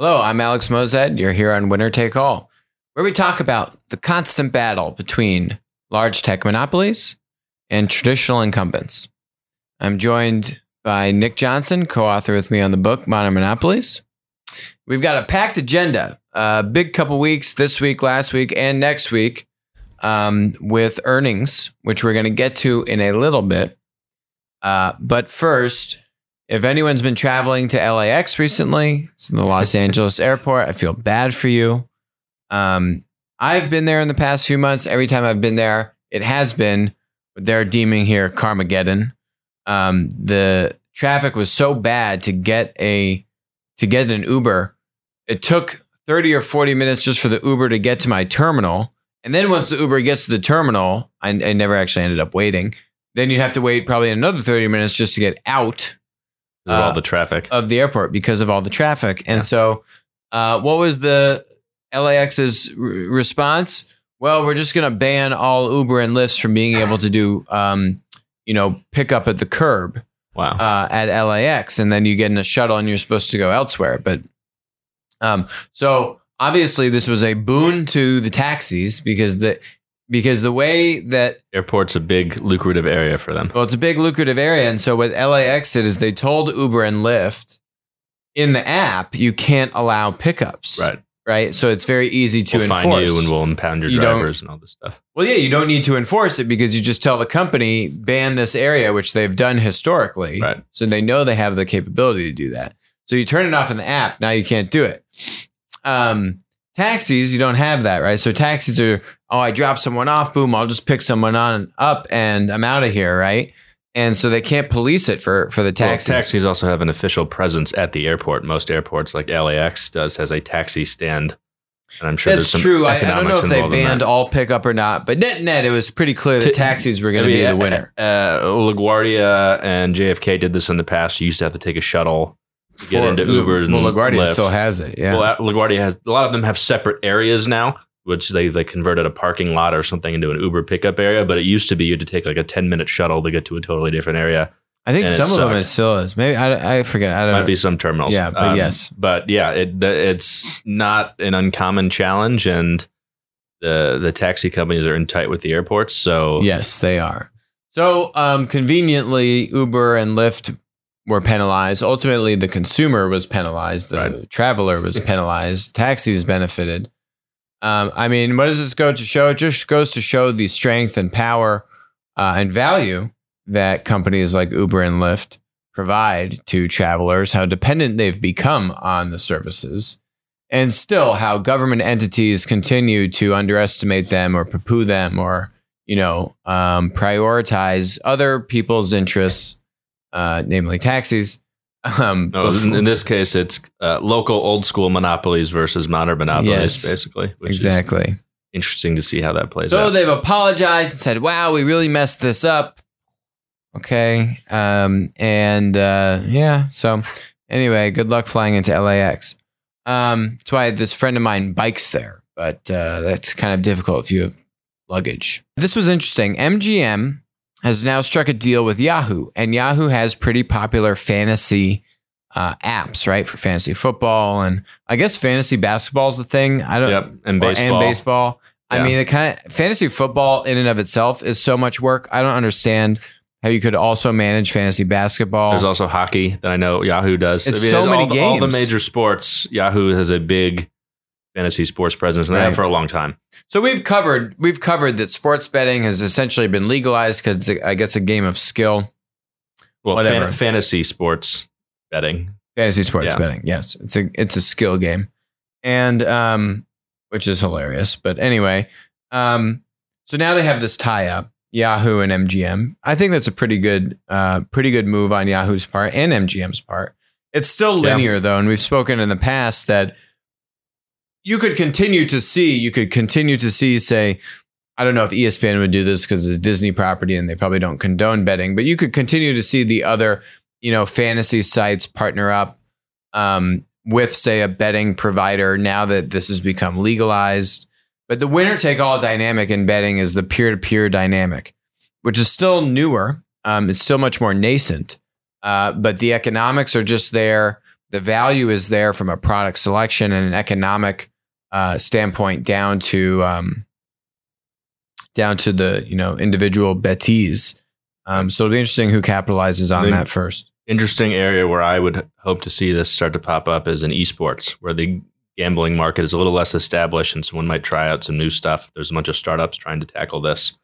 Hello, I'm Alex Moazed. You're here on Winner Take All, where we talk about the constant battle between large tech monopolies and traditional incumbents. I'm joined by Nick Johnson, co author with me on the book Modern Monopolies. We've got a packed agenda, a big couple weeks this week, last week, and next week um, with earnings, which we're going to get to in a little bit. Uh, but first, if anyone's been traveling to LAX recently, it's in the Los Angeles airport. I feel bad for you. Um, I've been there in the past few months. Every time I've been there, it has been they're deeming here Carmageddon. Um, the traffic was so bad to get a to get an Uber. It took 30 or 40 minutes just for the Uber to get to my terminal. And then once the Uber gets to the terminal, I, I never actually ended up waiting. Then you'd have to wait probably another 30 minutes just to get out Of all Uh, the traffic. of the airport because of all the traffic. And so, uh, what was the LAX's r- response? Well, we're just going to ban all Uber and Lyft from being able to do, um, you know, pick up at the curb wow. uh, at LAX, and then you get in a shuttle and you're supposed to go elsewhere. But um, so obviously, this was a boon to the taxis because the because the way that Airport's a big lucrative area for them. well, it's a big lucrative area, and so what LAX did is they told Uber and Lyft in the app you can't allow pickups, Right. Right, so it's very easy to we'll enforce. find you and we'll impound your You drivers and all this stuff. Well, yeah, you don't need to enforce it because you just tell the company ban this area, which they've done historically. Right. So they know they have the capability to do that. So you turn it off in the app. Now you can't do it. Um, taxis, you don't have that, right? So taxis are, oh, I drop someone off, boom, I'll just pick someone on up and I'm out of here, right? And so they can't police it for for the Well, taxis. taxis also have an official presence at the airport. Most airports, like LAX, does has a taxi stand, and I'm sure That's there's some true. I, I don't know if they banned all pickup or not, but net net, it was pretty clear that taxis were going to be the winner. Uh, uh, LaGuardia and JFK did this in the past. You used to have to take a shuttle get For- into Uber and well, LaGuardia Lyft. still has it. Yeah. Well, LaGuardia has a lot of them have separate areas now, which they they converted a parking lot or something into an Uber pickup area. But it used to be you had to take like a ten minute shuttle to get to a totally different area. I think some of them it still is. Maybe I, I forget. I don't Might know. be some terminals, Yeah, but yes. but yeah, it it's not an uncommon challenge, and the the taxi companies are in tight with the airports. So Yes, they are. So um, conveniently, Uber and Lyft were penalized. Ultimately, the consumer was penalized. The Right. traveler was penalized. Taxis benefited. Um, I mean, what does this go to show? It just goes to show the strength and power uh, and value that companies like Uber and Lyft provide to travelers, how dependent they've become on the services, and still how government entities continue to underestimate them or poo-poo them or you know um, prioritize other people's interests, uh, namely taxis. Um, No, in, before- in this case, it's uh, local old school monopolies versus modern monopolies, Yes. basically. Which is exactly. interesting to see how that plays So out. So they've apologized and said, "Wow, we really messed this up." Okay, um, and uh, yeah. So anyway, good luck flying into LAX. Um, that's why this friend of mine bikes there, but uh, that's kind of difficult if you have luggage. This was interesting. MGM has now struck a deal with Yahoo, and Yahoo has pretty popular fantasy uh, apps, right, for fantasy football, and I guess fantasy basketball is the thing. I don't. yep, and baseball. and baseball. I mean, the kind of fantasy football in and of itself is so much work. I don't understand how you could also manage fantasy basketball. There's also hockey that I know Yahoo does. It's I mean, so all many the, All the major sports, Yahoo has a big fantasy sports presence, and Right. for a long time. so we've covered we've covered that sports betting has essentially been legalized because I guess a game of skill. Well, Whatever. fan, fantasy sports betting. Fantasy sports Yeah. betting, yes, it's a it's a skill game, and um, which is hilarious. But anyway, um, so now they have this tie up, Yahoo and MGM. I think that's a pretty good, uh, pretty good move on Yahoo's part and MGM's part. It's still Yeah. linear though, and we've spoken in the past that you could continue to see, you could continue to see, say, I don't know if ESPN would do this because it's a Disney property and they probably don't condone betting, but you could continue to see the other, you know, fantasy sites partner up um, with, say, a betting provider now that this has become legalized. But the winner take all dynamic in betting is the peer to peer dynamic, which is still newer. Um, it's still much more nascent, uh, but the economics are just there. the value is there from a product selection and an economic uh, standpoint down to um, down to the you know individual bettees. Um, so it'll be interesting who capitalizes on that first. interesting area where I would hope to see this start to pop up is in esports, where the gambling market is a little less established and someone might try out some new stuff. There's a bunch of startups trying to tackle this.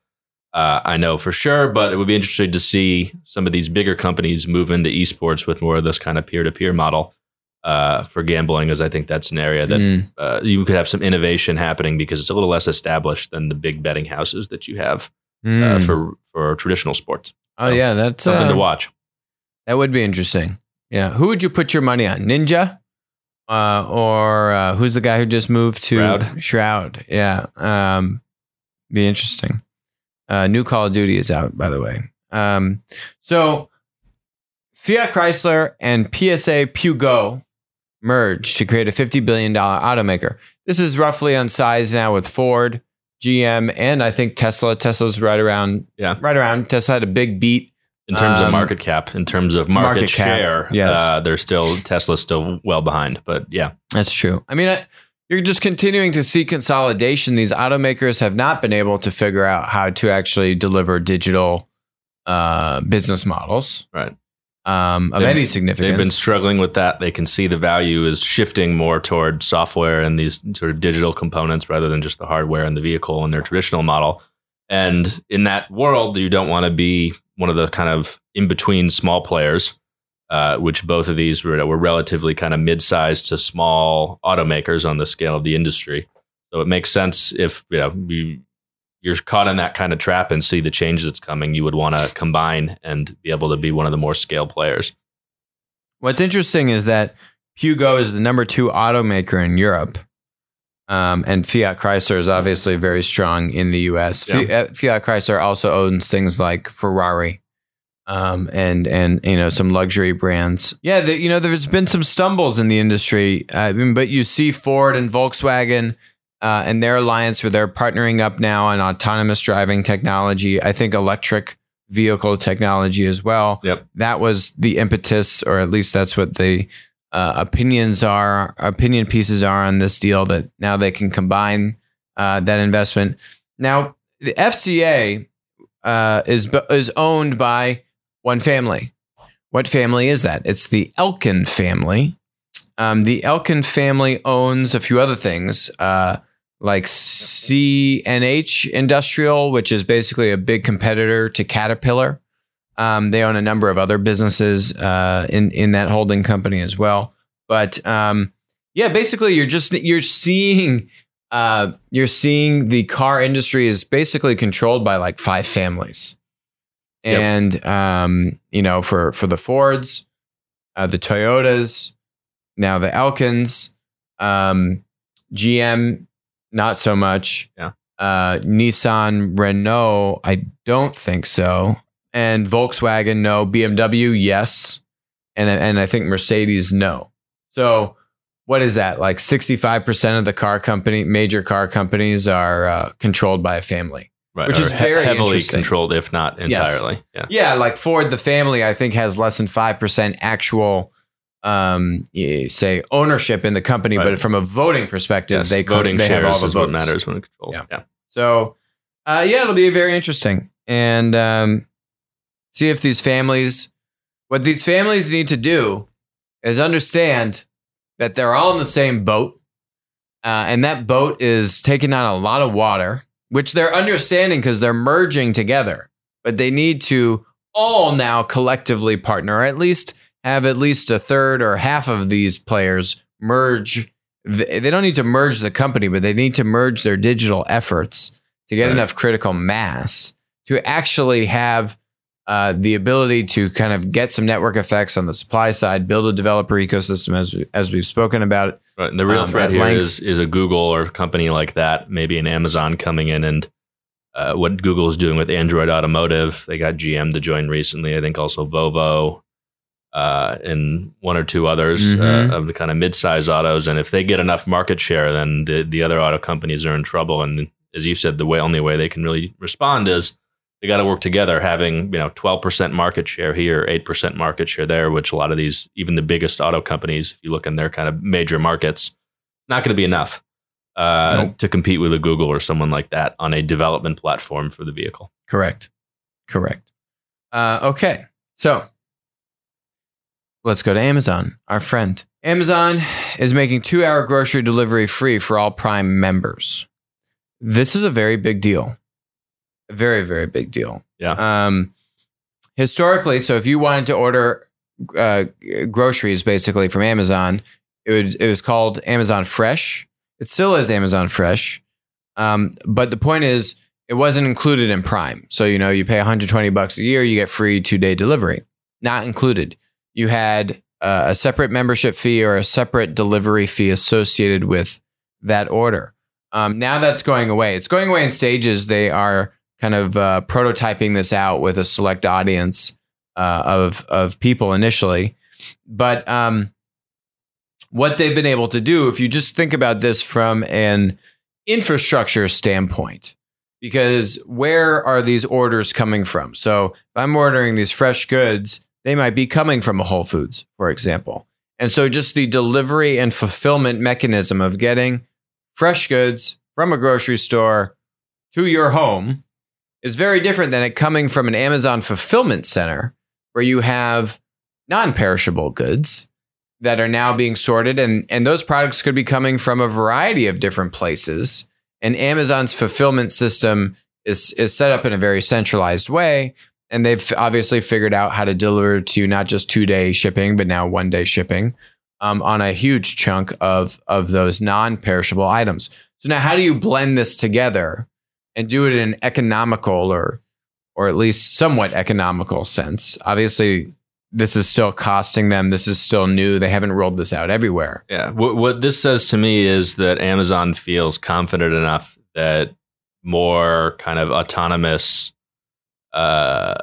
Uh, I know for sure, but it would be interesting to see some of these bigger companies move into esports with more of this kind of peer to peer model uh, for gambling, as I think that's an area that Mm. uh, you could have some innovation happening because it's a little less established than the big betting houses that you have uh, Mm. for for traditional sports. oh yeah, that's Something uh, to watch. That would be interesting. Yeah. Who would you put your money on? Ninja? Uh, or uh, who's the guy who just moved to Shroud. Shroud. Yeah. Um, be interesting. Uh, new Call of Duty is out, by the way. Um, so Fiat Chrysler and PSA Peugeot merged to create a $50 billion automaker. This is roughly on size now with Ford, GM, and I think Tesla. Tesla's right around, Yeah. right around. Tesla had a big beat in terms Um, of market cap, in terms of market, market cap, share, yes. uh, they're still Tesla's still well behind. But yeah, That's true. I mean, I, you're just continuing to see consolidation. These automakers have not been able to figure out how to actually deliver digital uh, business models, Right. Um, of They've- any significance. they've been struggling with that. They can see the value is shifting more toward software and these sort of digital components rather than just the hardware and the vehicle in their traditional model. And in that world, you don't want to be one of the kind of in between small players, uh, which both of these were, were relatively kind of mid sized to small automakers on the scale of the industry. So it makes sense if you know you, you're caught in that kind of trap and see the change that's coming, you would want to combine and be able to be one of the more scale players. What's interesting is that Peugeot is the number two automaker in Europe. Um, and Fiat Chrysler is obviously very strong in the US. Fi- uh, Fiat Chrysler also owns things like Ferrari um, and, and, you know, some luxury brands. Yeah, the, you know, there's been some stumbles in the industry, uh, but you see Ford and Volkswagen uh, and their alliance where they're partnering up now on autonomous driving technology. I think electric vehicle technology as well. Yep. That was the impetus, or at least that's what the uh, opinions are, opinion pieces are on this deal that now they can combine uh, that investment. Now, the FCA uh, is is owned by one family. What family is that? It's the Elkann family. Um, the Elkann family owns a few other things, uh, like CNH Industrial, which is basically a big competitor to Caterpillar. Um, they own a number of other businesses uh, in in that holding company as well. But um, yeah, basically, you're just you're seeing uh, you're seeing the car industry is basically controlled by like five families, Yep. and um, you know for for the Fords, uh, the Toyotas, now the Elkanns, um, GM, not so much. Yeah. Uh, Nissan, Renault, I don't think so and Volkswagen, no. BMW, yes. And and I think Mercedes, no. So what is that? Like 65% of the car company, major car companies are uh, controlled by a family. Right. Which or is very heavily controlled, if not Yes. entirely. Yeah. Yeah, like Ford, the family, I think has less than 5% actual, um, say, ownership in the company. Right. But from a voting perspective, Yes, they, voting they have all the is votes. what matters when it controls. Yeah. Yeah. So, uh, yeah, it'll be very interesting. And um, see if these families, what these families need to do is understand that they're all in the same boat. Uh, and that boat is taking on a lot of water, which they're understanding because they're merging together. But they need to all now collectively partner, or at least have at least a third or half of these players merge. They don't need to merge the company, but they need to merge their digital efforts to get Right. enough critical mass to actually have uh, the ability to kind of get some network effects on the supply side, build a developer ecosystem as we, as we've spoken about. Right. And the real Um, threat at here length. is is a Google or a company like that, maybe an Amazon coming in and uh, what Google is doing with Android Automotive. They got GM to join recently. I think also Volvo uh, and one or two others Mhm. uh, of the kind of mid-size autos. And if they get enough market share, then the the other auto companies are in trouble. And as you said, the way only way they can really respond is they got to work together. Having you know twelve percent market share here, eight percent market share there, which a lot of these, even the biggest auto companies, if you look in their kind of major markets, not going to be enough uh, Nope. to compete with a Google or someone like that on a development platform for the vehicle. Correct. Correct. Uh, okay. So let's go to Amazon, our friend. Amazon is making two hour grocery delivery free for all Prime members. This is a very big deal. A very, very big deal. Yeah. Um, historically, so if you wanted to order uh, groceries basically from Amazon, it was, it was called Amazon Fresh. It still is Amazon Fresh. Um, but the point is, it wasn't included in Prime. So, you know, you pay 120 bucks a year, you get free two day delivery. Not included. You had uh, a separate membership fee or a separate delivery fee associated with that order. Um, now that's going away. It's going away in stages. They are kind of uh, prototyping this out with a select audience uh, of of people initially, but um, what they've been able to do, if you just think about this from an infrastructure standpoint, because where are these orders coming from? So if I'm ordering these fresh goods, they might be coming from a Whole Foods, for example. And so just the delivery and fulfillment mechanism of getting fresh goods from a grocery store to your home is very different than it coming from an Amazon fulfillment center where you have non-perishable goods that are now being sorted and and those products could be coming from a variety of different places and Amazon's fulfillment system is is set up in a very centralized way and they've obviously figured out how to deliver to not just two day shipping but now one day shipping um, on a huge chunk of of those non-perishable items. So now how do you blend this together and do it in an economical or or at least somewhat economical sense? Obviously this is still costing them. This is still new. They haven't rolled this out everywhere. Yeah. What, what this says to me is that Amazon feels confident enough that more kind of autonomous uh,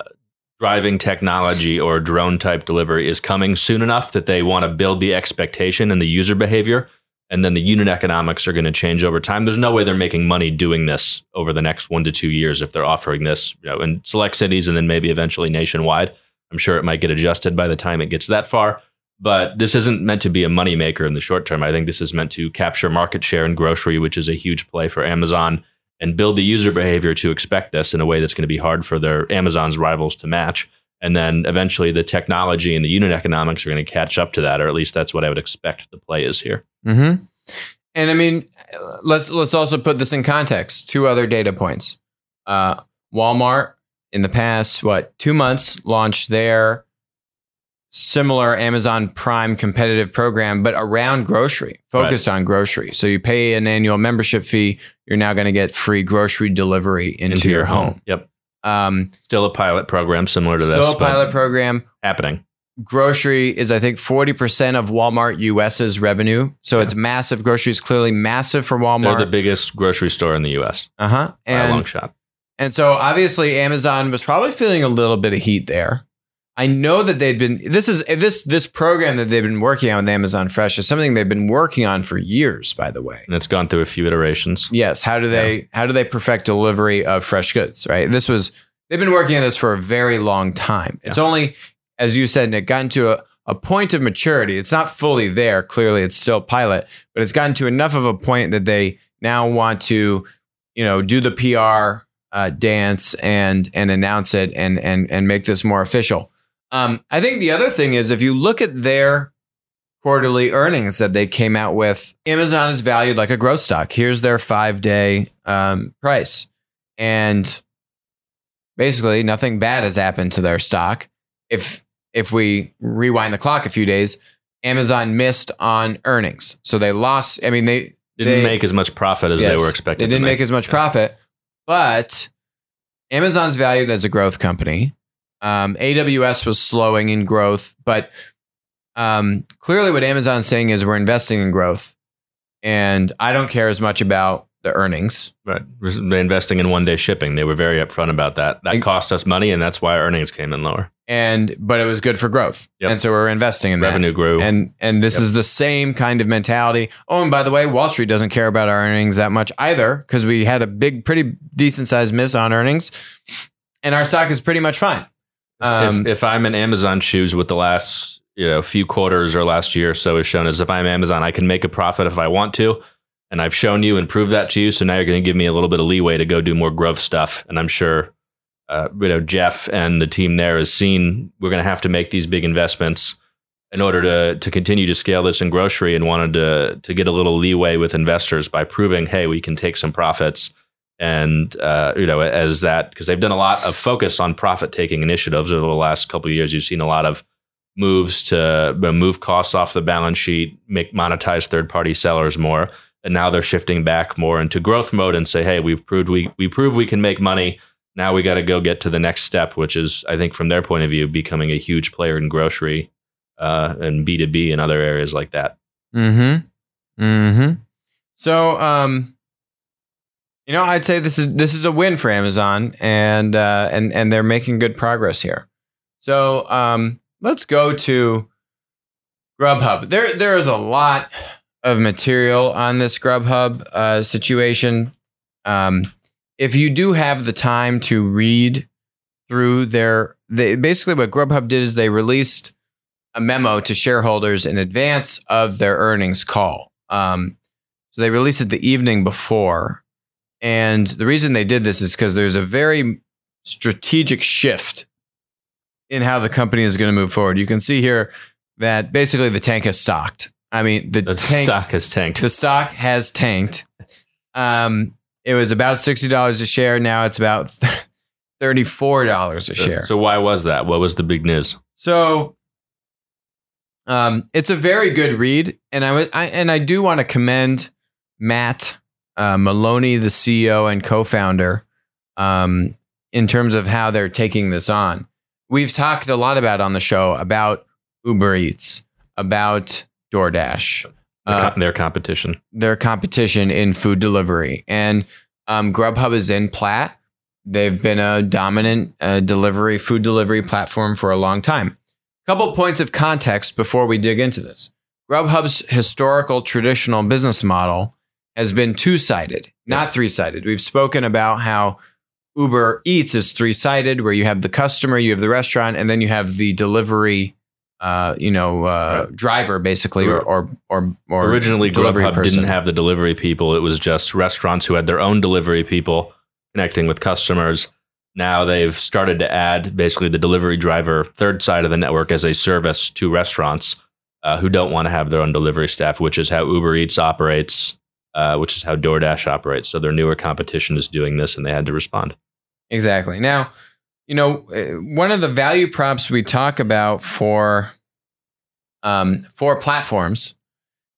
driving technology or drone type delivery is coming soon enough that they want to build the expectation and the user behavior. And then the unit economics are going to change over time. There's no way they're making money doing this over the next one to two years if they're offering this you know, in select cities and then maybe eventually nationwide. I'm sure it might get adjusted by the time it gets that far but this isn't meant to be a moneymaker in the short term. I think this is meant to capture market share in grocery, which is a huge play for Amazon, and build the user behavior to expect this in a way that's going to be hard for their Amazon's rivals to match. And then eventually the technology and the unit economics are going to catch up to that, or at least that's what I would expect the play is here. Mm-hmm. And I mean, let's let's also put this in context. Two other data points. Uh, Walmart in the past what two months launched their similar Amazon Prime competitive program, but around grocery, focused on grocery. So you pay an annual membership fee. You're now going to get free grocery delivery into, your, home. Yep. Um, Still a pilot program similar to this. still a pilot program. happening. grocery is I think 40% of Walmart US's revenue. So Yeah. it's massive. Grocery is clearly massive for They're Walmart. the biggest grocery store in the US uh-huh. by a long shot. and so obviously Amazon was probably feeling a little bit of heat there. I know that they'd been this is this this program that they've been working on with Amazon Fresh is something they've been working on for years by the way. And it's gone through a few iterations. Yes, how do they how do they perfect delivery of fresh goods, right? This was they've been working on this for a very long time. It's only as you said Nick gotten to a a point of maturity. It's not fully there. Clearly, it's still pilot, but it's gotten to enough of a point that they now want to, you know, do the PR uh, dance and and announce it and and and make this more official. Um, I think the other thing is if you look at their quarterly earnings that they came out with, Amazon is valued like a growth stock. Here's their five day um, price, and basically nothing bad has happened to their stock. If if we rewind the clock a few days, Amazon missed on earnings, so they lost. I mean, they Didn't They- make as much profit as Yes, they were expecting. They didn't to make as much profit, but Amazon's valued as a growth company. Um, AWS was slowing in growth, but um, clearly, what Amazon's saying is we're investing in growth, and I don't care as much about the earnings. Right. They're investing in one day shipping. They were very upfront about that. That cost us money, and that's why our earnings came in lower. And but it was good for growth, Yep. and so we're investing in that. Revenue grew. And and this Yep. is the same kind of mentality. Oh, and by the way, Wall Street doesn't care about our earnings that much either because we had a big, pretty decent sized miss on earnings. and our stock is pretty much fine. Um, if, if I'm in Amazon shoes with the last you know few quarters or last year or so has shown as if I'm Amazon, I can make a profit if I want to. And I've shown you and proved that to you. So now you're going to give me a little bit of leeway to go do more growth stuff. And I'm sure, uh, you know, Jeff and the team there has seen we're going to have to make these big investments in order to to continue to scale this in grocery and wanted to to get a little leeway with investors by proving, hey, we can take some profits and uh, you know as that because they've done a lot of focus on profit taking initiatives over the last couple of years. You've seen a lot of moves to move costs off the balance sheet, make monetize third party sellers more, and now they're shifting back more into growth mode and say, hey, we've proved we we prove we can make money. Now we got to go get to the next step, which is, I think, from their point of view, becoming a huge player in grocery uh, and B two B and other areas like that. Hmm. Hmm. So, um, you know, I'd say this is this is a win for Amazon, and uh, and and they're making good progress here. So, um, let's go to Grubhub. There there is a lot of material on this Grubhub uh, situation. Um, if you do have the time to read through their, they, basically what Grubhub did is they released a memo to shareholders in advance of their earnings call. Um, so they released it the evening before. And the reason they did this is because there's a very strategic shift in how the company is going to move forward. You can see here that basically the tank has stocked. I mean, the, the tank, stock has tanked. The stock has tanked. Um, it was about sixty dollars a share. Now it's about thirty-four dollars a so, share. So why was that? What was the big news? So, um, it's a very good read, and I, w- I and I do want to commend Matt uh, Maloney, the CEO and co-founder, um, in terms of how they're taking this on. We've talked a lot about on the show about Uber Eats, about DoorDash, uh, their competition, their competition in food delivery, and um, Grubhub is in Platt. They've been a dominant uh, delivery food delivery platform for a long time. Couple points of context before we dig into this. Grubhub's historical traditional business model has been two sided, not three sided. We've spoken about how Uber Eats is three sided, where you have the customer, you have the restaurant, and then you have the delivery uh, you know, uh, right. driver basically, or or or, or originally Grubhub person. didn't have the delivery people. It was just restaurants who had their own delivery people connecting with customers. Now they've started to add basically the delivery driver third side of the network as a service to restaurants uh, who don't want to have their own delivery staff, which is how Uber Eats operates, uh, which is how DoorDash operates. So their newer competition is doing this, and they had to respond. Exactly. Now you know, eh, one of the value props we talk about for um, for platforms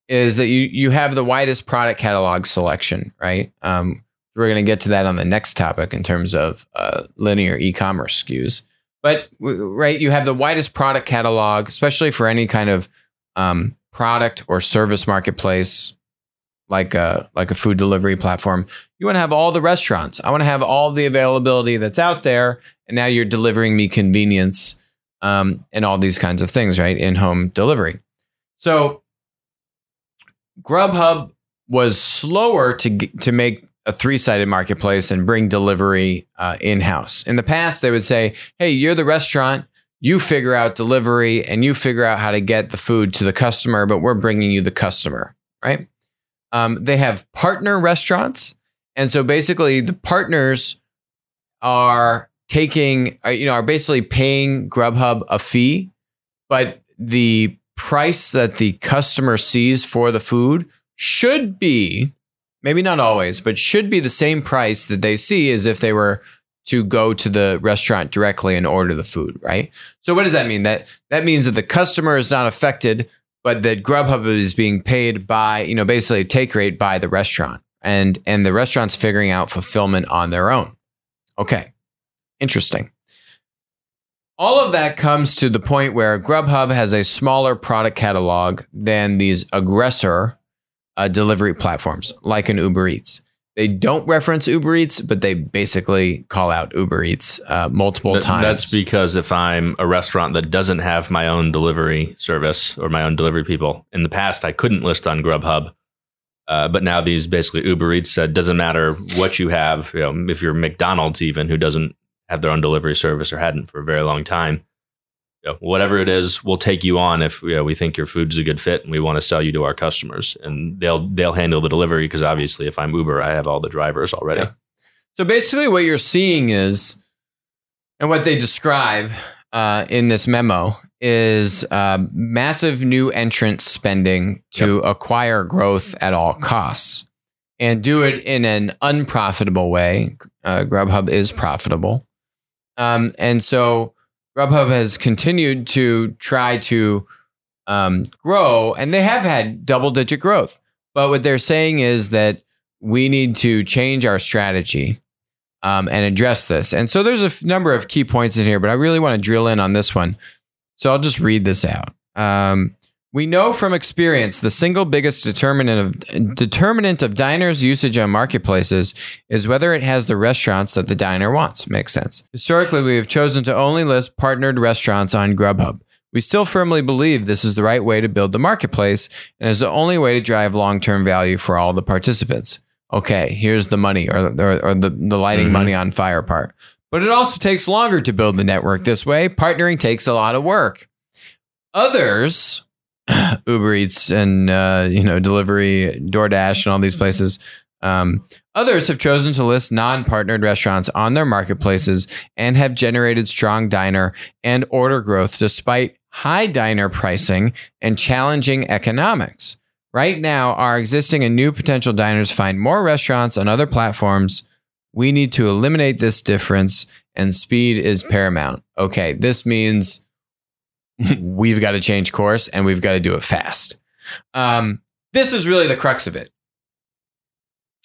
is that you you have the widest product catalog selection, right? Um, we're going to get to that on the next topic in terms of uh, linear e-commerce SKUs. But right, you have the widest product catalog, especially for any kind of um, product or service marketplace, like a like a food delivery platform. You want to have all the restaurants. I want to have all the availability that's out there, and now you're delivering me convenience um, and all these kinds of things, right? In home delivery. So Grubhub was slower to to make a three sided marketplace and bring delivery uh, in house. In the past, they would say, "Hey, you're the restaurant." You figure out delivery and you figure out how to get the food to the customer, but we're bringing you the customer, right? Um, they have partner restaurants. And so basically, the partners are taking, uh, you know, are basically paying Grubhub a fee, but the price that the customer sees for the food should be, maybe not always, but should be the same price that they see as if they were to go to the restaurant directly and order the food, right? So what does that mean? That that means that the customer is not affected, but that Grubhub is being paid by, you know, basically take rate by the restaurant. And and the restaurant's figuring out fulfillment on their own. Okay. Interesting. All of that comes to the point where Grubhub has a smaller product catalog than these aggressor uh, delivery platforms like an Uber Eats. They don't reference Uber Eats, but they basically call out Uber Eats uh, multiple Th- times. That's because if I'm a restaurant that doesn't have my own delivery service or my own delivery people, in the past I couldn't list on Grubhub uh, but now these basically Uber Eats said doesn't matter what you have, you know, if you're McDonald's even who doesn't have their own delivery service or hadn't for a very long time. Whatever it is, we'll take you on if you know, we think your food's a good fit and we want to sell you to our customers. And they'll they'll handle the delivery because obviously, if I'm Uber, I have all the drivers already. Yeah. So basically, what you're seeing is, and what they describe uh, in this memo is uh, massive new entrant spending to yep. acquire growth at all costs and do it in an unprofitable way. Uh, Grubhub is profitable. Um, and so Grubhub has continued to try to um, grow, and they have had double digit growth. But what they're saying is that we need to change our strategy um, and address this. And so there's a f- number of key points in here, but I really want to drill in on this one. So I'll just read this out. Um, we know from experience the single biggest determinant of determinant of diners' usage on marketplaces is whether it has the restaurants that the diner wants. Makes sense. Historically, we have chosen to only list partnered restaurants on Grubhub. We still firmly believe this is the right way to build the marketplace and is the only way to drive long-term value for all the participants. Okay, here's the money or, or, or the, the lighting mm-hmm. money on fire part. But it also takes longer to build the network this way. Partnering takes a lot of work. Others Uber Eats and uh, you know delivery, DoorDash, and all these places. Um, others have chosen to list non-partnered restaurants on their marketplaces and have generated strong diner and order growth despite high diner pricing and challenging economics. Right now, our existing and new potential diners find more restaurants on other platforms. We need to eliminate this difference, and speed is paramount. Okay, this means we've got to change course and we've got to do it fast. Um, this is really the crux of it.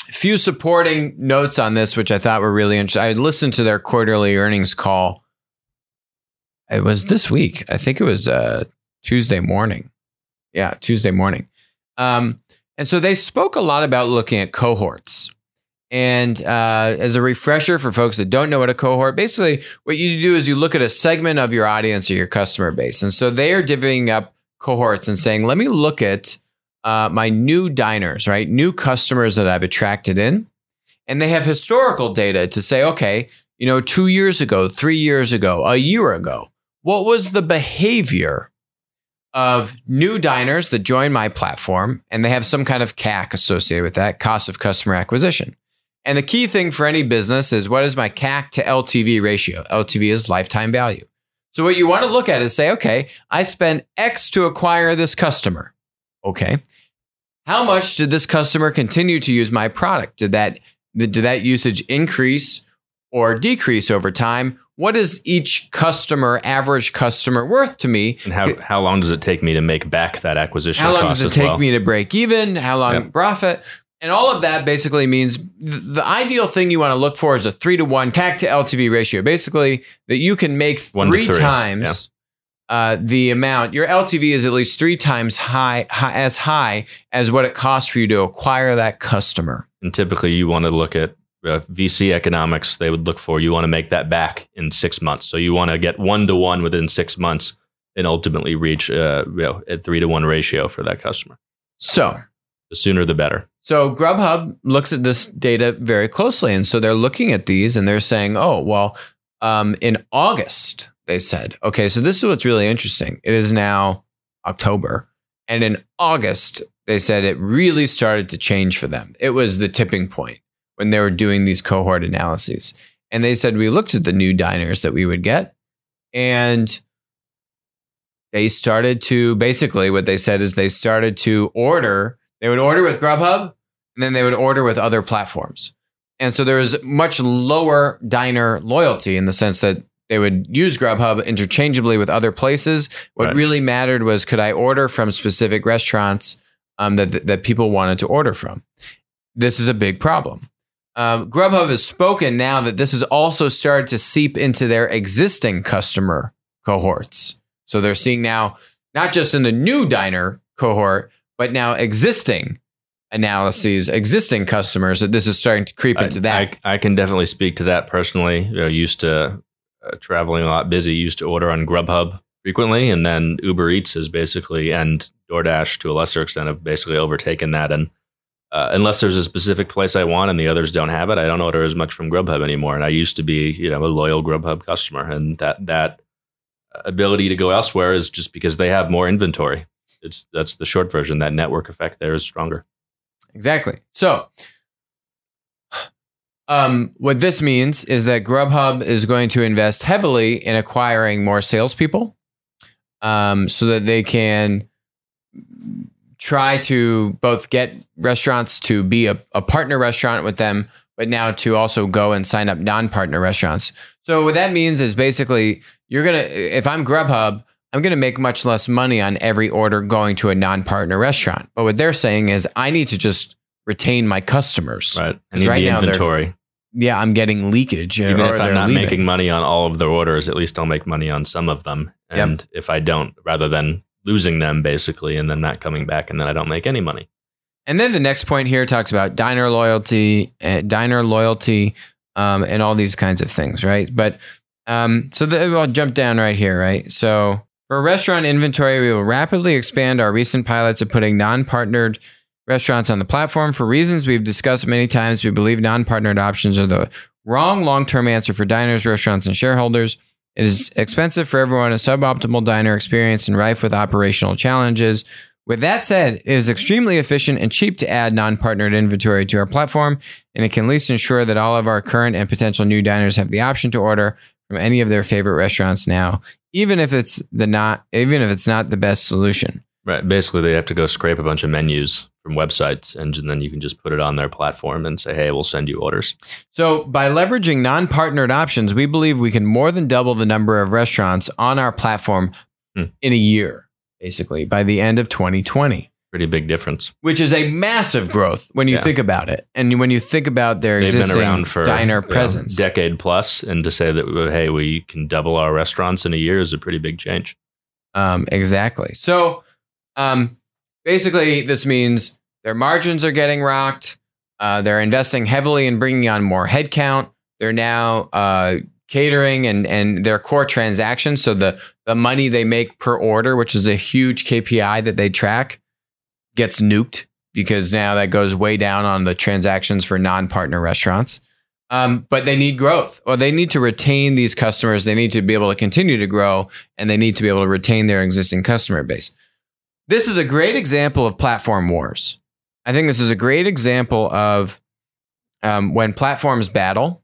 A few supporting notes on this, which I thought were really interesting. I listened to their quarterly earnings call. It was this week. I think it was uh, Tuesday morning. Yeah, Tuesday morning. Um, and so they spoke a lot about looking at cohorts. And uh, as a refresher for folks that don't know what a cohort, basically what you do is you look at a segment of your audience or your customer base. And so they are divvying up cohorts and saying, let me look at uh, my new diners, right? New customers that I've attracted in. And they have historical data to say, okay, you know, two years ago, three years ago, a year ago, what was the behavior of new diners that join my platform? And they have some kind of CAC associated with that, cost of customer acquisition. And the key thing for any business is what is my CAC to LTV ratio? LTV is lifetime value. So what you want to look at is say, okay, I spent X to acquire this customer. Okay. How much did this customer continue to use my product? Did that did that usage increase or decrease over time? What is each customer, average customer, worth to me? And how, how long does it take me to make back that acquisition? How long does it take well? me to break even? How long yep. profit? And all of that basically means the ideal thing you want to look for is a three to one CAC to LTV ratio. Basically, that you can make three, three. times yeah. uh, the amount. Your LTV is at least three times high, high, as high as what it costs for you to acquire that customer. And typically, you want to look at uh, VC economics. They would look for you want to make that back in six months. So you want to get one to one within six months and ultimately reach uh, you know, a three to one ratio for that customer. So the sooner the better. So Grubhub looks at this data very closely, and so they're looking at these and they're saying, "Oh, well, um, in August they said, okay, so this is what's really interesting. It is now October, and in August they said it really started to change for them. It was the tipping point when they were doing these cohort analyses, and they said we looked at the new diners that we would get, and." They started to basically what they said is they started to order they would order with Grubhub and then they would order with other platforms. And so there was much lower diner loyalty in the sense that they would use Grubhub interchangeably with other places. What right. really mattered was could I order from specific restaurants um, that, that people wanted to order from? This is a big problem. Um, Grubhub has spoken now that this has also started to seep into their existing customer cohorts. So they're seeing now, not just in the new diner cohort, but now existing analyses, existing customers, that this is starting to creep into that. I, I, can definitely speak to that personally. You know, used to uh, traveling a lot, busy, used to order on Grubhub frequently, and then Uber Eats is basically and DoorDash to a lesser extent have basically overtaken that. And uh, unless there's a specific place I want and the others don't have it, I don't order as much from Grubhub anymore. And I used to be, you know, a loyal Grubhub customer, and that that ability to go elsewhere is just because they have more inventory. It's that's the short version. That network effect there is stronger. Exactly. So, um, what this means is that Grubhub is going to invest heavily in acquiring more salespeople, um, so that they can try to both get restaurants to be a, a partner restaurant with them, but now to also go and sign up non-partner restaurants. So what that means is basically you're gonna if I'm Grubhub, I'm gonna make much less money on every order going to a non-partner restaurant. But what they're saying is I need to just retain my customers. Right. Need right the now inventory. Yeah, I'm getting leakage. Even or if I'm not leaving. making money on all of the orders, at least I'll make money on some of them. Yep. And if I don't, rather than losing them basically and then not coming back and then I don't make any money. And then the next point here talks about diner loyalty, uh, diner loyalty, um, and all these kinds of things, right? But um, so the, I'll jump down right here, right? So for restaurant inventory, we will rapidly expand our recent pilots of putting non-partnered restaurants on the platform for reasons we've discussed many times. We believe non-partnered options are the wrong long-term answer for diners, restaurants, and shareholders. It is expensive for everyone, a suboptimal diner experience, and rife with operational challenges. With that said, it is extremely efficient and cheap to add non partnered inventory to our platform, and it can at least ensure that all of our current and potential new diners have the option to order from any of their favorite restaurants now, even if it's the not even if it's not the best solution. Right. Basically, they have to go scrape a bunch of menus from websites and then you can just put it on their platform and say, hey, we'll send you orders. So, by leveraging non partnered options, we believe we can more than double the number of restaurants on our platform Hmm. in a year, basically, by the end of 2020. Pretty big difference. which is a massive growth when you Yeah. think about it, and when you think about their They've existing been around for diner know, presence. decade plus, and to say that hey, we can double our restaurants in a year is a pretty big change. um, exactly. So, um, basically, this means their margins are getting rocked. Uh, they're investing heavily in bringing on more headcount. They're now uh, catering and and their core transactions. So the the money they make per order, which is a huge KPI that they track, gets nuked because now that goes way down on the transactions for non-partner restaurants. Um, but they need growth, or they need to retain these customers. They need to be able to continue to grow, and they need to be able to retain their existing customer base. This is a great example of platform wars. I think this is a great example of um, when platforms battle,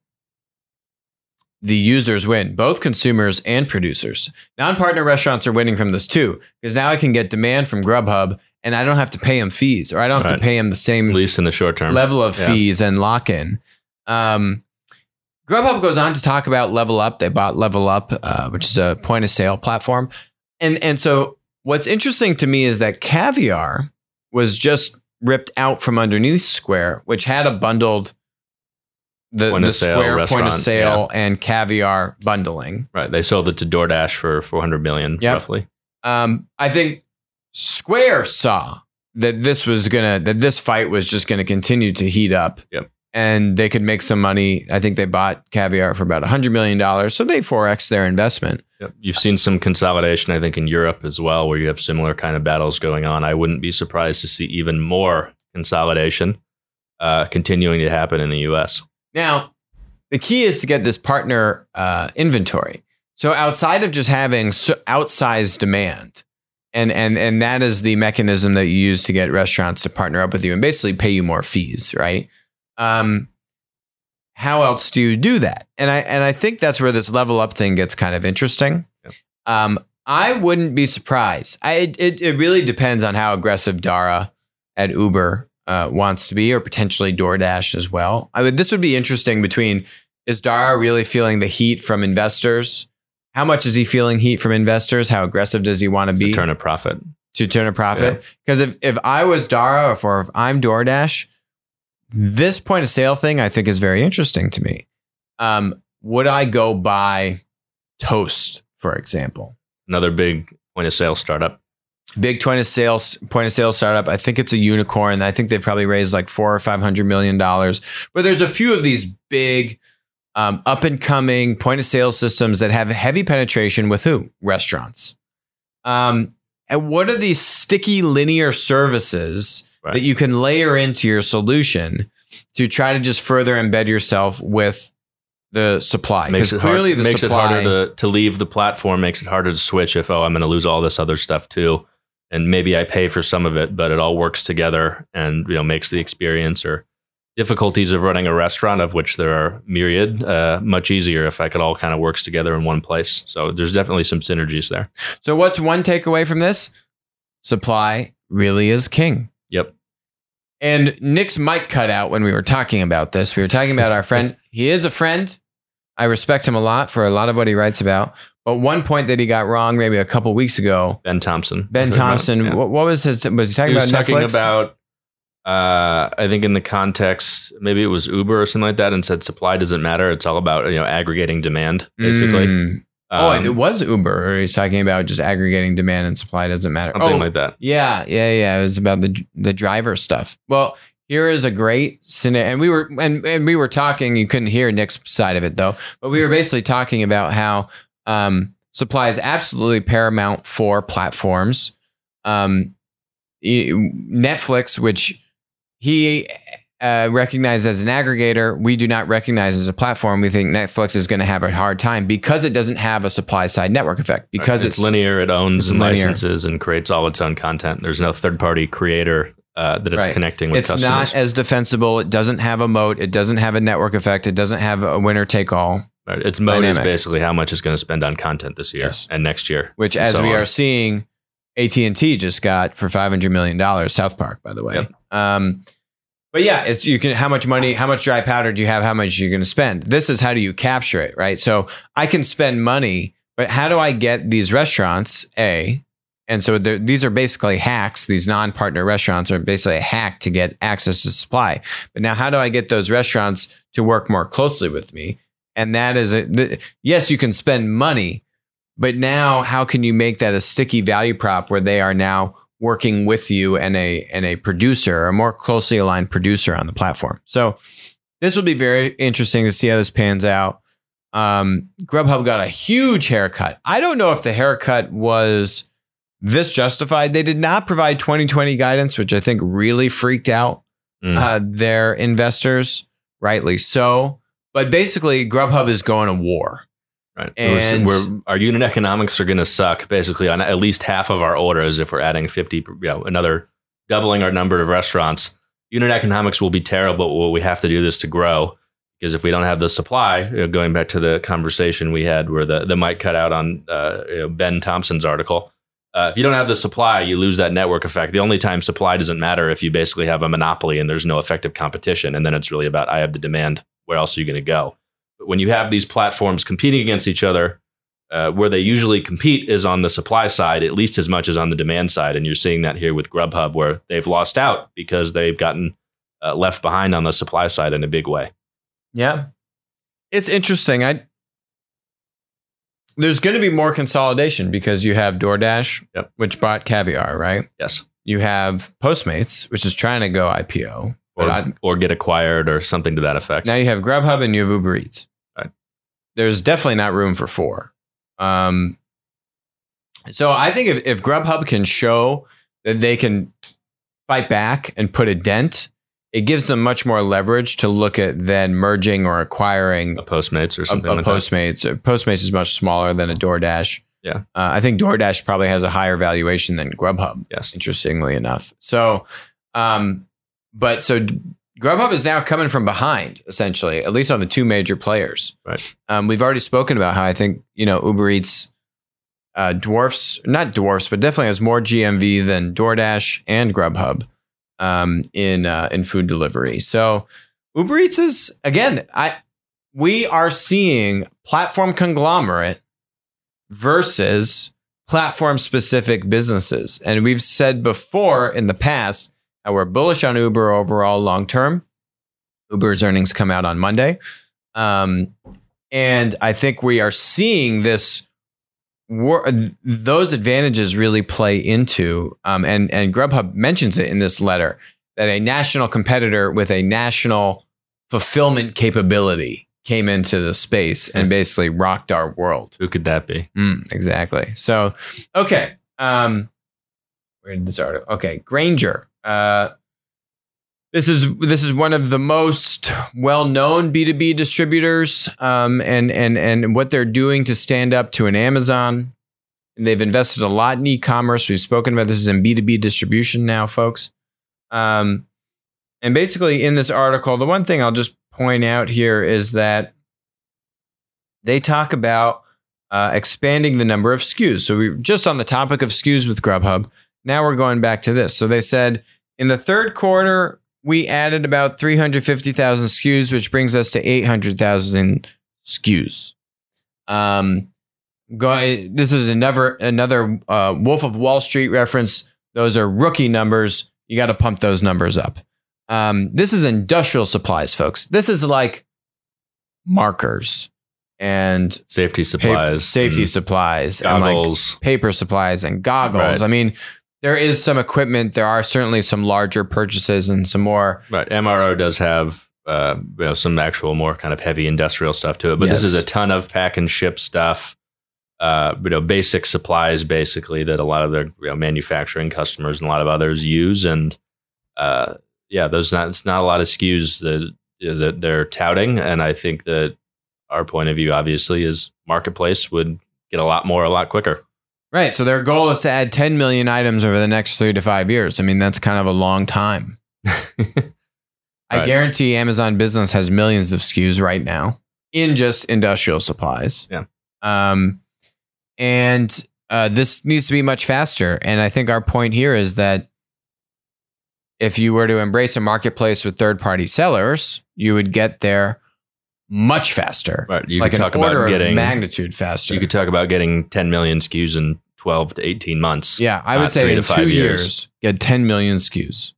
the users win, both consumers and producers. Non partner restaurants are winning from this too, because now I can get demand from Grubhub and I don't have to pay them fees, or I don't have Right. to pay them the same At least in the short term. level of Yeah. fees and lock in. Um, Grubhub goes on to talk about LevelUp. They bought LevelUp, uh, which is a point of sale platform. And, and so what's interesting to me is that Caviar was just ripped out from underneath Square, which had a bundled the, Point of the sale Square point of sale and Caviar bundling. Right. They sold it to DoorDash for 400 million Yep. roughly. Um, I think Square saw that this was gonna that this fight was just gonna continue to heat up. Yep. And they could make some money. I think they bought Caviar for about hundred million dollars, so they forex their investment. Yep. You've seen some consolidation, I think, in Europe as well, where you have similar kind of battles going on. I wouldn't be surprised to see even more consolidation uh, continuing to happen in the U.S. Now, the key is to get this partner uh, inventory. So outside of just having so outsized demand, and and and that is the mechanism that you use to get restaurants to partner up with you and basically pay you more fees, right? Um, how else do you do that? And I and I think that's where this level up thing gets kind of interesting. Yep. Um, I wouldn't be surprised. I it, it, really depends on how aggressive Dara at Uber uh, wants to be, or potentially DoorDash as well. I mean, this would be interesting. Between is Dara really feeling the heat from investors? How much is he feeling heat from investors? How aggressive does he want to be To Turn a profit. to turn a profit? Because if if I was Dara, or if, if I'm DoorDash, this point of sale thing I think is very interesting to me. Um, would I go buy Toast, for example? Another big point of sale startup. big point of sale point of sale startup. I think it's a unicorn. I think they've probably raised like four or five hundred million dollars. But there's a few of these big um, up and coming point of sale systems that have heavy penetration with who restaurants. Um, and what are these sticky linear services Right. that you can layer into your solution to try to just further embed yourself with the supply. Because clearly hard, the makes supply it harder to, to leave the platform makes it harder to switch if oh i'm going to lose all this other stuff too and maybe i pay for some of it but it all works together and you know makes the experience or difficulties of running a restaurant of which there are myriad uh, much easier if it all kind of works together in one place so there's definitely some synergies there So what's one takeaway from this? Supply really is king. yep And Nick's mic cut out when we were talking about this. We were talking about our friend. He is a friend. I respect him a lot for a lot of what he writes about. But one point that he got wrong, maybe a couple weeks ago, ben thompson Ben Thompson. Yeah. What, what was his? Was he talking he was about talking Netflix? about uh, I think in the context, maybe it was Uber or something like that, and said supply doesn't matter. It's all about you know aggregating demand, basically. Mm. oh, Um, it was Uber. Or he's talking about just aggregating demand and supply doesn't matter. something oh, like that. Yeah, yeah, yeah. It was about the the driver stuff. Well, here is a great scenario, and we were and, and we were talking. You couldn't hear Nick's side of it though, but we were basically talking about how um, supply is absolutely paramount for platforms. Um, Netflix, which he uh, recognized as an aggregator, we do not recognize as a platform. We think Netflix is going to have a hard time because it doesn't have a supply side network effect because it's, it's, linear, it owns and linear. licenses and creates all its own content. There's no third party creator uh, that it's Right. connecting with it's customers. not as defensible. It doesn't have a moat. It doesn't have a network effect. It doesn't have a winner take all. Right. Its mode is basically how much it's going to spend on content this year Yes. and next year. Which, as so we on. are seeing, AT and T just got for five hundred million dollars. South Park, by the way. Yep. Um, but yeah, it's you can how much money, how much dry powder do you have? How much you're going to spend? This is how do you capture it, right? So I can spend money, but how do I get these restaurants? A and so these are basically hacks. These non-partner restaurants are basically a hack to get access to supply. But now, how do I get those restaurants to work more closely with me? And that is a th- yes, you can spend money, but now how can you make that a sticky value prop where they are now working with you and a and a producer, a more closely aligned producer on the platform? So this will be very interesting to see how this pans out. Um, Grubhub got a huge haircut. I don't know if the haircut was this justified. They did not provide 2020 guidance, which I think really freaked out Mm. uh, their investors, rightly so. But basically, Grubhub is going to war. Right. And- we're, we're, our unit economics are going to suck basically on at least half of our orders if we're adding 50, you know, another doubling our number of restaurants. Unit economics will be terrible. Well, we have to do this to grow because if we don't have the supply, you know, going back to the conversation we had where the, the mic cut out on uh, you know, Ben Thompson's article, uh, if you don't have the supply, you lose that network effect. The only time supply doesn't matter if you basically have a monopoly and there's no effective competition. And then it's really about I have the demand. Where else are you going to go? But when you have these platforms competing against each other, uh, where they usually compete is on the supply side, at least as much as on the demand side. And you're seeing that here with Grubhub, where they've lost out because they've gotten uh, left behind on the supply side in a big way. Yeah. It's interesting. I there's going to be more consolidation because you have DoorDash, Yep. which bought Caviar, right? Yes. You have Postmates, which is trying to go IPO. Or, I, or get acquired or something to that effect. now you have Grubhub and you have Uber Eats. Right. There's definitely not room for four. Um, so I think if, if Grubhub can show that they can fight back and put a dent, it gives them much more leverage to look at then merging or acquiring a Postmates or something a like. Postmates. Uh, Postmates is much smaller than a DoorDash. Yeah. Uh, I think DoorDash probably has a higher valuation than Grubhub, Yes. interestingly enough. So, um, but so Grubhub is now coming from behind, essentially, at least on the two major players. Right. Um, we've already spoken about how I think, you know, Uber Eats uh, dwarfs, not dwarfs, but definitely has more GMV than DoorDash and Grubhub um, in uh, in food delivery. So Uber Eats is again, I we are seeing platform conglomerate versus platform specific businesses, and we've said before in the past we're bullish on Uber overall long term. Uber's earnings come out on Monday, um, and I think we are seeing this wor- those advantages really play into um, and and Grubhub mentions it in this letter that a national competitor with a national fulfillment capability came into the space and basically rocked our world. Who could that be? Mm, exactly. So, okay. Um, where did this article? Okay, Grainger. Uh, this is this is one of the most well-known B2B distributors um, and and and what they're doing to stand up to an Amazon. And they've invested a lot in e-commerce. We've spoken about this is in B2B distribution now, folks. Um, and basically in this article, the one thing I'll just point out here is that they talk about uh, expanding the number of SKUs. So we're just on the topic of SKUs with Grubhub. Now we're going back to this. So they said in the third quarter, we added about 350,000 SKUs, which brings us to 800,000 SKUs. Um, go, this is another another uh, Wolf of Wall Street reference. Those are rookie numbers. You got to pump those numbers up. Um, this is industrial supplies, folks. This is like markers and safety supplies, safety and supplies, goggles, and like paper supplies and goggles. Right. I mean, there is some equipment. There are certainly some larger purchases and some more. Right. MRO does have uh, you know, some actual more kind of heavy industrial stuff to it, but this is a ton of pack and ship stuff. Uh, you know, basic supplies basically that a lot of their you know, manufacturing customers and a lot of others use, and uh, yeah, those not it's not a lot of SKUs that that they're touting, and I think that our point of view obviously is marketplace would get a lot more a lot quicker. Right. So their goal is to add 10 million items over the next three to five years. I mean, that's kind of a long time. I Right. guarantee Amazon Business has millions of SKUs right now in just industrial supplies. Yeah. Um, and uh, this needs to be much faster. And I think our point here is that if you were to embrace a marketplace with third party sellers, you would get there much faster. Right. You like could talk about getting magnitude faster. you could talk about getting 10 million SKUs in 12 to 18 months. Yeah, I would say in five two years. years, get 10 million SKUs,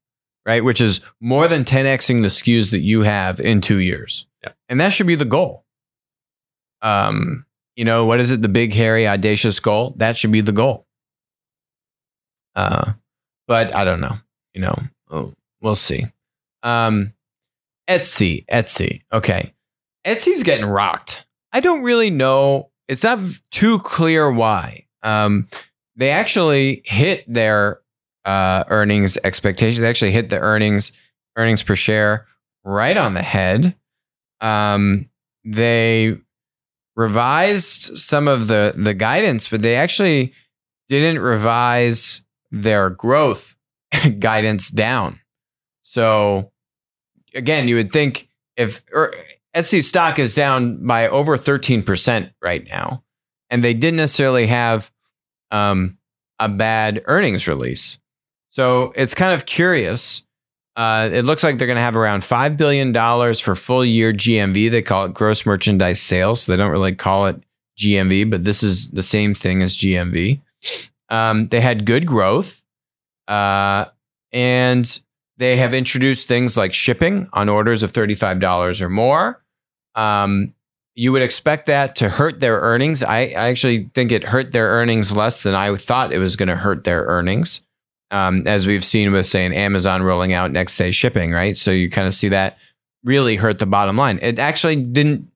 right? Which is more than 10xing the SKUs that you have in two years. Yeah. And that should be the goal. Um, you know, what is it? The big, hairy, audacious goal? That should be the goal. Uh, but I don't know. You know, we'll see. Um, Etsy, Etsy. Okay. Etsy's getting rocked. I don't really know. It's not too clear why. Um, they actually hit their uh, earnings expectations. They actually hit the earnings earnings per share right on the head. Um, they revised some of the the guidance, but they actually didn't revise their growth guidance down. So again, you would think if er, Etsy stock is down by over 13% right now, and they didn't necessarily have um, a bad earnings release. So it's kind of curious. Uh, it looks like they're going to have around $5 billion for full year GMV. They call it gross merchandise sales. So they don't really call it GMV, but this is the same thing as GMV. Um, they had good growth. Uh, and they have introduced things like shipping on orders of $35 or more. Um, you would expect that to hurt their earnings. I, I actually think it hurt their earnings less than I thought it was going to hurt their earnings. Um, as we've seen with, say, an Amazon rolling out next day shipping, right? So you kind of see that really hurt the bottom line. It actually didn't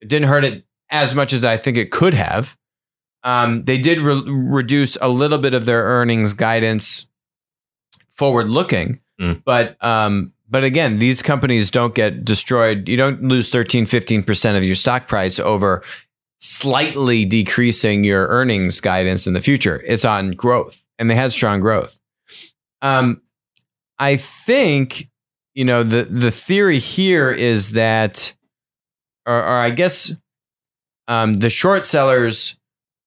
it didn't hurt it as much as I think it could have. Um, they did re- reduce a little bit of their earnings guidance forward looking, Mm. but um, but again, these companies don't get destroyed. You don't lose 13, 15% of your stock price over slightly decreasing your earnings guidance in the future. It's on growth, and they had strong growth. Um, I think you know the the theory here is that, or, or I guess, um, the short sellers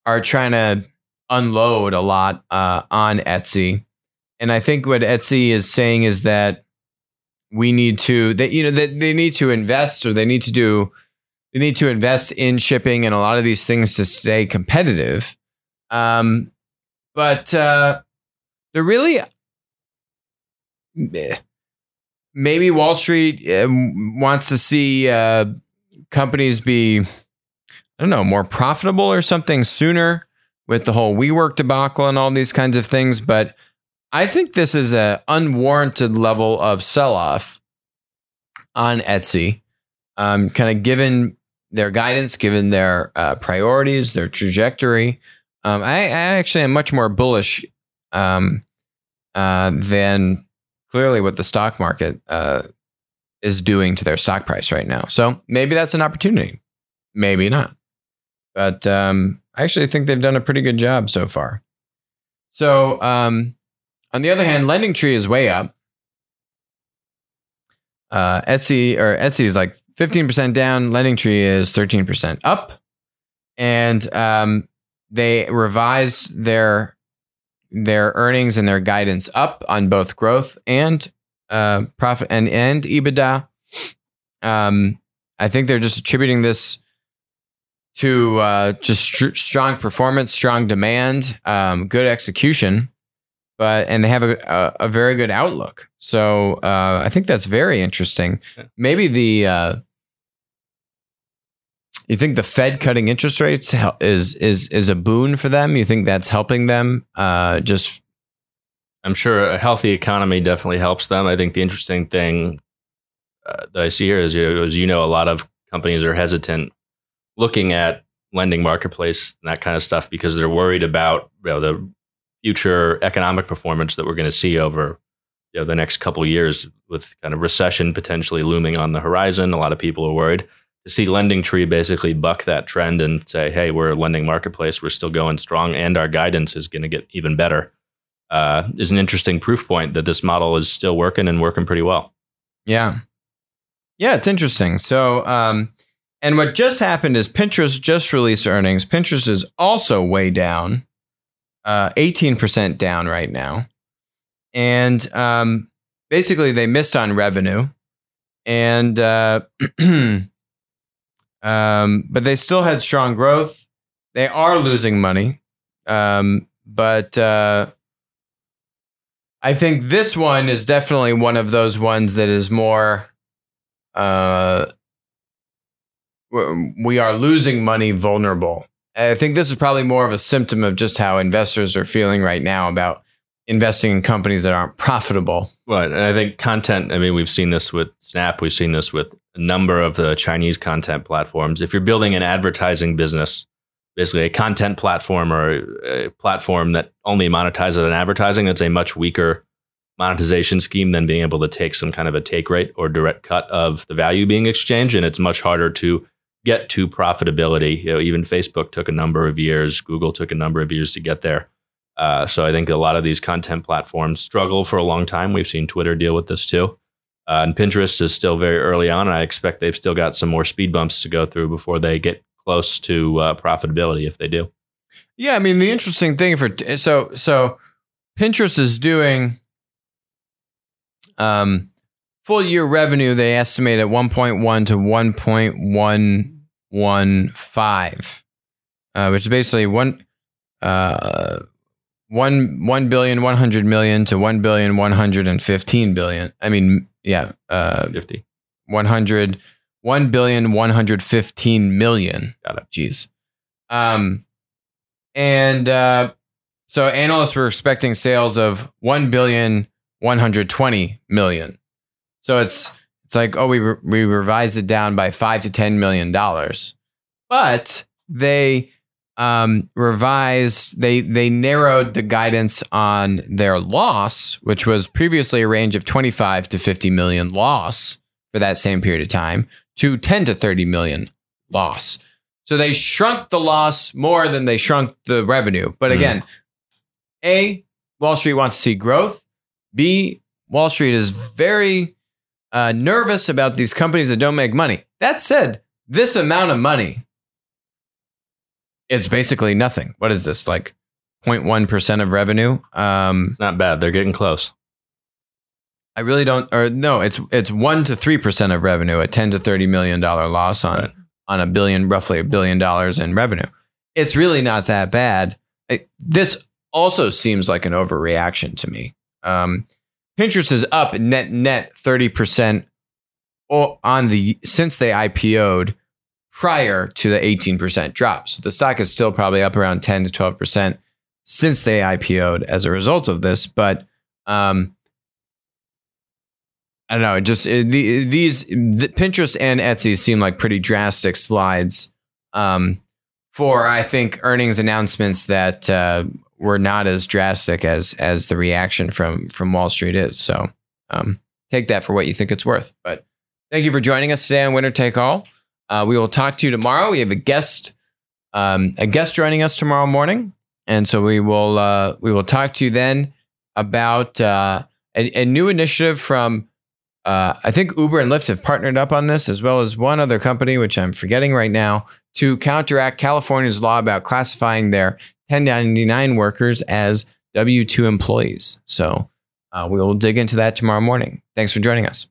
are trying to unload a lot uh, on Etsy, and I think what Etsy is saying is that we need to that you know that they need to invest or they need to do they need to invest in shipping and a lot of these things to stay competitive. Um, but uh, they're really eh, maybe Wall Street uh, wants to see uh, companies be I don't know more profitable or something sooner with the whole WeWork debacle and all these kinds of things, but. I think this is an unwarranted level of sell off on Etsy, um, kind of given their guidance, given their uh, priorities, their trajectory. Um, I, I actually am much more bullish um, uh, than clearly what the stock market uh, is doing to their stock price right now. So maybe that's an opportunity, maybe not. But um, I actually think they've done a pretty good job so far. So um, on the other hand, Lending Tree is way up. Uh, Etsy or Etsy is like 15% down. Lending Tree is 13% up. And um, they revised their their earnings and their guidance up on both growth and uh, profit and and EBITDA. Um, I think they're just attributing this to uh, just str- strong performance, strong demand, um, good execution, but and they have a, a, a very good outlook. So uh, I think that's very interesting. Maybe the uh, you think the Fed cutting interest rates is is is a boon for them? You think that's helping them? Uh, just I'm sure a healthy economy definitely helps them. I think the interesting thing uh, that I see here is, as you know, a lot of companies are hesitant looking at lending marketplace and that kind of stuff because they're worried about you know, the future economic performance that we're going to see over you know, the next couple years with kind of recession potentially looming on the horizon. A lot of people are worried to see Lending Tree basically buck that trend and say, "Hey, we're a lending marketplace. We're still going strong, and our guidance is going to get even better." Uh, is an interesting proof point that this model is still working and working pretty well. Yeah, yeah, it's interesting. So, um, and what just happened is Pinterest just released earnings. Pinterest is also way down, uh, 18% down right now. And um, basically, they missed on revenue. And, uh, um, but they still had strong growth. They are losing money. Um, but uh, I think this one is definitely one of those ones that is more uh, we are losing money vulnerable. I think this is probably more of a symptom of just how investors are feeling right now about investing in companies that aren't profitable. Right. And I think content, I mean, we've seen this with Snap, we've seen this with a number of the Chinese content platforms. If you're building an advertising business, basically a content platform or a platform that only monetizes on advertising, it's a much weaker monetization scheme than being able to take some kind of a take rate or direct cut of the value being exchanged. And it's much harder to get to profitability. You know, even Facebook took a number of years, Google took a number of years to get there. Uh, so I think a lot of these content platforms struggle for a long time. We've seen Twitter deal with this too. Uh, and Pinterest is still very early on, and I expect they've still got some more speed bumps to go through before they get close to uh, profitability if they do. Yeah, I mean the interesting thing for so so Pinterest is doing um, full year revenue they estimate at 1.1 to 1.115, uh, which is basically one uh, one one billion one hundred million to one billion one hundred and fifteen billion. I mean, yeah, uh, fifty. 100 1 billion 115 million. Got it. Jeez. Um, and uh, so analysts were expecting sales of 1 billion 120 million. So it's it's like oh we re- we revised it down by 5 to 10 million dollars. But they um, revised they they narrowed the guidance on their loss, which was previously a range of 25 to 50 million loss for that same period of time to 10 to 30 million loss. So they shrunk the loss more than they shrunk the revenue. But again, mm. A, Wall Street wants to see growth. B, Wall Street is very uh, nervous about these companies that don't make money. That said, this amount of money, it's basically nothing. What is this, like 0.1% of revenue? Um, it's not bad. They're getting close. I really don't, or no, it's it's one to three percent of revenue, a ten to thirty million dollar loss on right. on a billion, roughly a billion dollars in revenue. It's really not that bad. It, this also seems like an overreaction to me. Um, Pinterest is up net net 30% on the since they IPO'd prior to the 18% drop. So the stock is still probably up around 10 to 12% since they IPO'd as a result of this, but um, I don't know, just the, these the Pinterest and Etsy seem like pretty drastic slides um, for I think earnings announcements that uh, were not as drastic as as the reaction from from Wall Street is. So um, take that for what you think it's worth. But thank you for joining us today on Winner Take All. Uh, we will talk to you tomorrow. We have a guest, um, a guest joining us tomorrow morning, and so we will uh, we will talk to you then about uh, a, a new initiative from. Uh, I think Uber and Lyft have partnered up on this, as well as one other company, which I'm forgetting right now, to counteract California's law about classifying their 1099 workers as W 2 employees. So uh, we will dig into that tomorrow morning. Thanks for joining us.